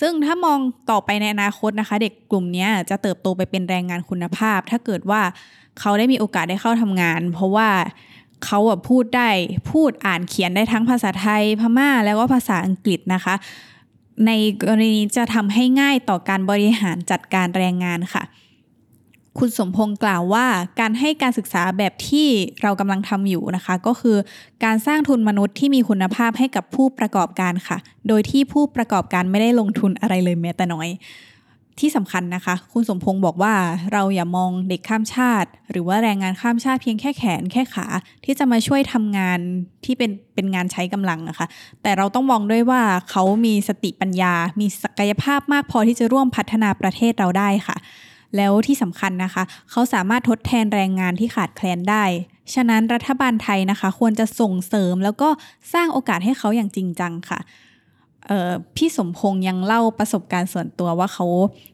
ซึ่งถ้ามองต่อไปในอนาคตนะคะ เด็กกลุ่มนี้จะเติบโตไปเป็นแรงงานคุณภาพ ถ้าเกิดว่าเขาได้มีโอกาสได้เข้าทำงาน เพราะว่าเขาอะพูดได้พูดอ่านเขียนได้ทั้งภาษาไทยพม่าแล้วก็ภาษาอังกฤษนะคะ ในกรณีนี้จะทำให้ง่ายต่อการบริหารจัดการแรงงานค่ะ คุณสมพงษ์กล่าวว่าการให้การศึกษาแบบที่เรากำลังทำอยู่นะคะ ก็คือการสร้างทุนมนุษย์ที่มีคุณภาพให้กับผู้ประกอบการค่ะ โดยที่ผู้ประกอบการไม่ได้ลงทุนอะไรเลยแม้แต่น้อย ที่สำคัญนะคะ คุณสมพงษ์บอกว่าเราอย่ามองเด็กข้ามชาติ หรือว่าแรงงานข้ามชาติเพียงแค่แขนแค่ขา ที่จะมาช่วยทำงานที่เป็นเป็นงานใช้กำลังนะคะ แต่เราต้องมองด้วยว่าเขามีสติปัญญา มีศักยภาพมากพอที่จะร่วมพัฒนาประเทศเราได้ค่ะ แล้วที่สำคัญนะคะ เขาสามารถทดแทนแรงงานที่ขาดแคลนได้ ฉะนั้นรัฐบาลไทยนะคะ ควรจะส่งเสริมแล้วก็สร้างโอกาสให้เขาอย่างจริงจังค่ะพี่สมพงษ์ยังเล่าประสบการณ์ส่วนตัวว่าเขา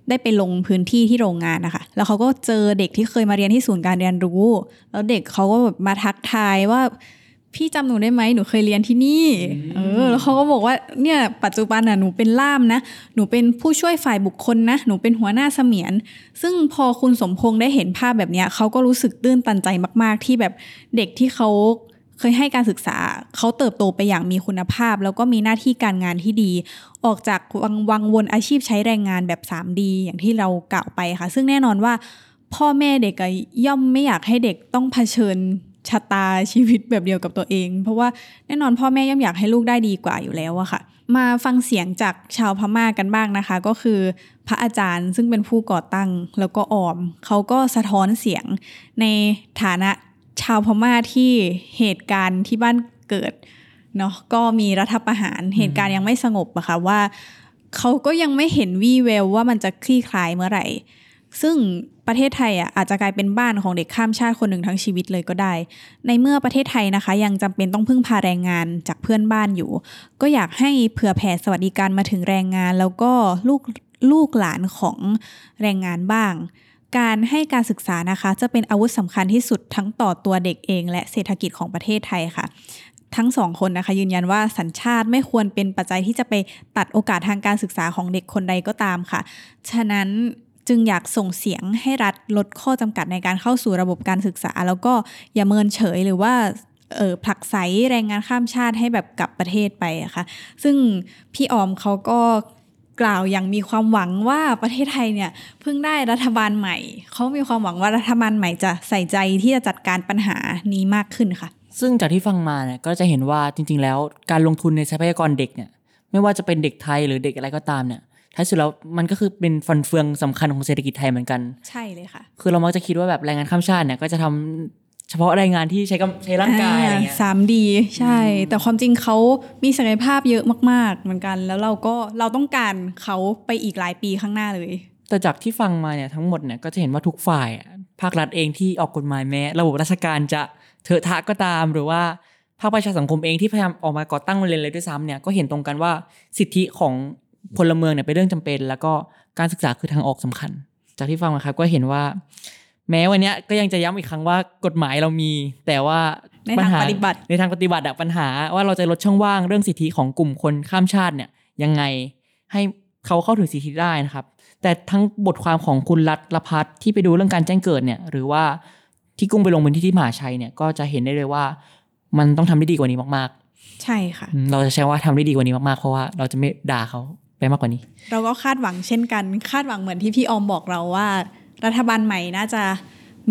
ได้ไปลงพื้นที่ที่โรงงานนะคะ แล้วเขาก็เจอเด็กที่เคยมาเรียนที่ศูนย์การเรียนรู้ แล้วเด็กเขาก็แบบมาทักทายว่า พี่จำหนูได้ไหมหนูเคยเรียนที่นี่ เออ แล้วเขาก็บอกว่า เนี่ย ปัจจุบันน่ะ หนูเป็นล่ามนะ หนูเป็นผู้ช่วยฝ่ายบุคคลนะ หนูเป็นหัวหน้าเสมียน ซึ่งพอคุณสมพงษ์ได้เห็นภาพแบบเนี้ยเขาก็รู้สึกตื้นตันใจมาก ๆ ที่แบบเด็กที่เขาเคยให้การศึกษา เขาเติบโตไปอย่างมีคุณภาพ แล้วก็มีหน้าที่การงานที่ดี ออกจากวังวังวนอาชีพใช้แรงงานแบบ 3D อย่างที่เรากล่าวไปค่ะ ซึ่งแน่นอนว่าพ่อแม่เด็กอะย่อมไม่อยากให้เด็กต้องเผชิญ ชะตาชีวิตแบบเดียวกับตัวเอง เพราะว่าแน่นอนพ่อแม่ย่อมอยากให้ลูกได้ดีกว่าอยู่แล้วอะค่ะ มาฟังเสียงจากชาวพม่ากันบ้างนะคะ ก็คือพระอาจารย์ซึ่งเป็นผู้ก่อตั้งแล้วก็ออม เขาก็สะท้อนเสียงในฐานะชาวพม่าที่เหตุการณ์ที่บ้านเกิดเนาะก็มีรัฐประหารเหตุการณ์ยังไม่สงบอะค่ะว่าเขาก็ยังไม่เห็นวี่แววว่ามันจะคลี่คลายเมื่อไหร่ ซึ่ง ประเทศไทยอะอาจจะกลายเป็นบ้านของเด็กข้ามชาติคนหนึ่งทั้งชีวิตเลยก็ได้ ในเมื่อประเทศไทยนะคะ ยังจำเป็นต้องพึ่งพาแรงงานจากเพื่อนบ้านอยู่ ก็อยากให้เผื่อแผ่สวัสดิการมาถึงแรงงาน แล้วก็ลูกลูกหลานของแรงงานบ้าง การให้การศึกษานะคะ จะเป็นอาวุธสำคัญที่สุดทั้งต่อตัวเด็กเอง และเศรษฐกิจของประเทศไทยค่ะทั้งสองคนนะคะยืนยันว่าสัญชาติไม่ควรเป็นปัจจัยที่จะไปตัดโอกาสทางการศึกษาของเด็กคนใดก็ตามค่ะ ฉะนั้น จึงอยากส่งเสียงให้รัฐลดข้อจำกัดในการเข้าสู่ระบบการศึกษา แล้วก็อย่าเมินเฉยหรือว่าเออผลักไสแรงงานข้ามชาติให้แบบกลับประเทศไปอะค่ะ ซึ่งพี่ออมเขาก็กล่าวอย่างมีความหวังว่าประเทศไทยเนี่ยเพิ่งได้รัฐบาลใหม่ เขามีความหวังว่ารัฐบาลใหม่จะใส่ใจที่จะจัดการปัญหานี้มากขึ้นค่ะ ซึ่งจากที่ฟังมาเนี่ยก็จะเห็นว่าจริง ๆ แล้วการลงทุนในทรัพยากรเด็กเนี่ยไม่ว่าจะเป็นเด็กไทยหรือเด็กอะไรก็ตามเนี่ย ท้ายสุดแล้วมันก็คือเป็นฟันเฟืองสำคัญของเศรษฐกิจไทยเหมือนกัน ใช่เลยค่ะ คือเรามักจะคิดว่าแบบแรงงานข้ามชาติเนี่ยก็จะทำเฉพาะแรงงานที่ใช้กำใช้ร่างกายอะไรเงี้ยสามดีใช่ แต่ความจริงเขามีศักยภาพเยอะมาก ๆ เหมือนกัน แล้วเราก็เราต้องการเขาไปอีกหลายปีข้างหน้าเลย แต่จากที่ฟังมาเนี่ยทั้งหมดเนี่ยก็จะเห็นว่าทุกฝ่ายอะภาครัฐเองที่ออกกฎหมายแม้ ระบบราชการจะเถอะทะก็ตามหรือว่าภาคประชาสังคมเองที่พยายามออกมาก่อตั้งโรงเรียนเลยด้วยซ้ำเนี่ยก็เห็นตรงกันว่าสิทธิของ พลเมืองเนี่ยเป็นเรื่องจำเป็น แล้วก็การศึกษาคือทางออกสำคัญ จากที่ฟังมาครับก็เห็นว่า แม้วันเนี้ยก็ยังจะย้ำอีกครั้งว่ากฎหมายเรามี แต่ว่าในทางปัญหปฏิบัติในทางปฏิบัติอะปัญหา ว่าเราจะลดช่องว่างเรื่องสิทธิของกลุ่มคนข้ามชาติเนี่ยยังไงให้เขาเข้าถึงสิทธิได้นะครับ แต่ทั้งบทความของคุณรัตละพัฒน์ที่ไปดูเรื่องการแจ้งเกิดเนี่ย หรือว่าที่กุ้งไปลงพื้นที่ที่มหาชัยเนี่ยก็จะเห็นได้เลยว่า มันต้องทำได้ดีกว่านี้มากใช่ค่ะๆอืมเราจะใช้ว่าทำได้ดีกว่านี้มากๆ เพราะว่าเราจะไม่ด่าเขา ไปมากกว่านี้ เราก็คาดหวังเช่นกัน คาดหวังเหมือนที่พี่ออมบอกเราว่า รัฐบาลใหม่น่าจะ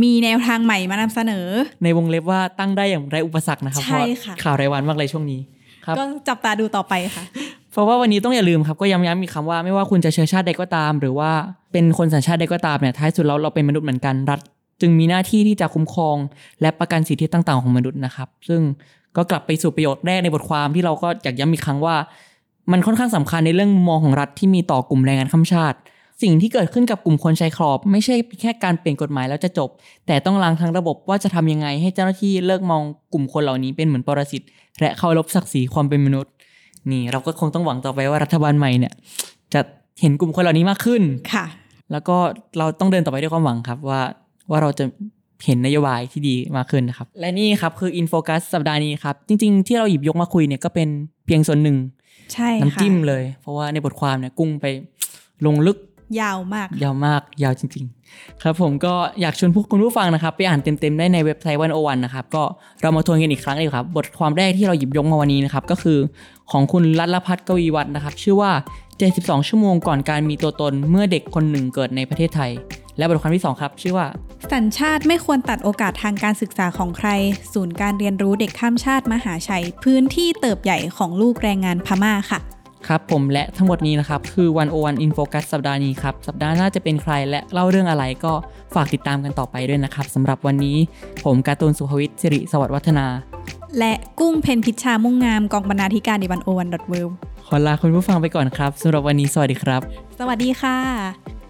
มีแนวทางใหม่มานำเสนอ ในวงเล็บว่าตั้งได้อย่างไรอุปสรรคนะครับใช่เพราะค่ะข่าวรายวันมากเลยช่วงนี้ครับก็จับตาดูต่อไปค่ะ เพราะว่าวันนี้ต้องอย่าลืมครับก็ย้ำย้ำอีกคำว่าไม่ว่าคุณจะเชื้อชาติใดก็ตาม หรือว่าเป็นคนสัญชาติใดก็ตามเนี่ยท้ายสุดแล้วเราเป็นมนุษย์เหมือนกันรัฐ จึงมีหน้าที่ที่จะคุ้มครอง และประกันสิทธิต่าง ๆของมนุษย์นะครับ ซึ่งก็กลับไปสู่ประโยชน์แรกในบทความที่เราก็อยากย้ำอีกครั้งว่า มันค่อนข้างสำคัญในเรื่องมุมมองของรัฐที่มีต่อกลุ่มแรงงานข้ามชาติ สิ่งที่เกิดขึ้นกับกลุ่มคนชายขอบ ไม่ใช่แค่การเปลี่ยนกฎหมายแล้วจะจบ แต่ต้องล้างทั้งระบบว่าจะทำยังไงให้เจ้าหน้าที่เลิกมองกลุ่มคนเหล่านี้เป็นเหมือนปรสิตและเคารพศักดิ์ศรีความเป็นมนุษย์ นี่เราก็คงต้องหวังต่อไปว่ารัฐบาลใหม่เนี่ย จะเห็นกลุ่มคนเหล่านี้มากขึ้นค่ะ แล้วก็เราต้องเดินต่อไปด้วยความหวังครับว่าว่าเราจะเห็นนโยบายที่ดีมากขึ้นนะครับ และนี่ครับคืออินโฟกัสสัปดาห์นี้ครับ จริง ๆ ที่เราหยิบยกมาคุยเนี่ยก็เป็นเพียงส่วนหนึ่ง ใช่น้ำค่ะจิ้มเลย เพราะว่าในบทความเนี่ยกุ้งไปลงลึกยาวมาก ยาวมากยาวจริง ๆ ครับผมก็อยากชวนพวกคุณผู้ฟังนะครับ ไปอ่านเต็มๆได้ในเว็บไซต์วันโอวันนะครับ ก็เรามาทวนกันอีกครั้งเลยครับ บทความแรกที่เราหยิบยกมาวันนี้นะครับ ก็คือของคุณรัตลพัฒน์กวีวัฒน์นะครับ ชื่อว่า 72 ชั่วโมงก่อนการมีตัวตนเมื่อเด็กคนหนึ่งเกิดในประเทศไทย และบทความที่สองครับ ชื่อว่า สัญชาติไม่ควรตัดโอกาสทางการศึกษาของใคร ศูนย์การเรียนรู้เด็กข้ามชาติมหาชัย พื้นที่เติบใหญ่ของลูกแรงงานพม่าค่ะ ครับผมและทั้งหมดนี้นะครับ คือวันโอวันอินโฟกัสสัปดาห์นี้ครับ สัปดาห์หน้าจะเป็นใครและเล่าเรื่องอะไรก็ฝากติดตามกันต่อไปด้วยนะครับสำหรับวันนี้ผมการ์ตูนสุภวิทย์สิริสวัสดิ์วัฒนา และกุ้งเพ็ญพิชชามุ่งงามกองบรรณาธิการ The One O One dot Worldขอลาคุณผู้ฟังไปก่อนครับสำหรับวันนี้สวัสดีครับ สวัสดีค่ะ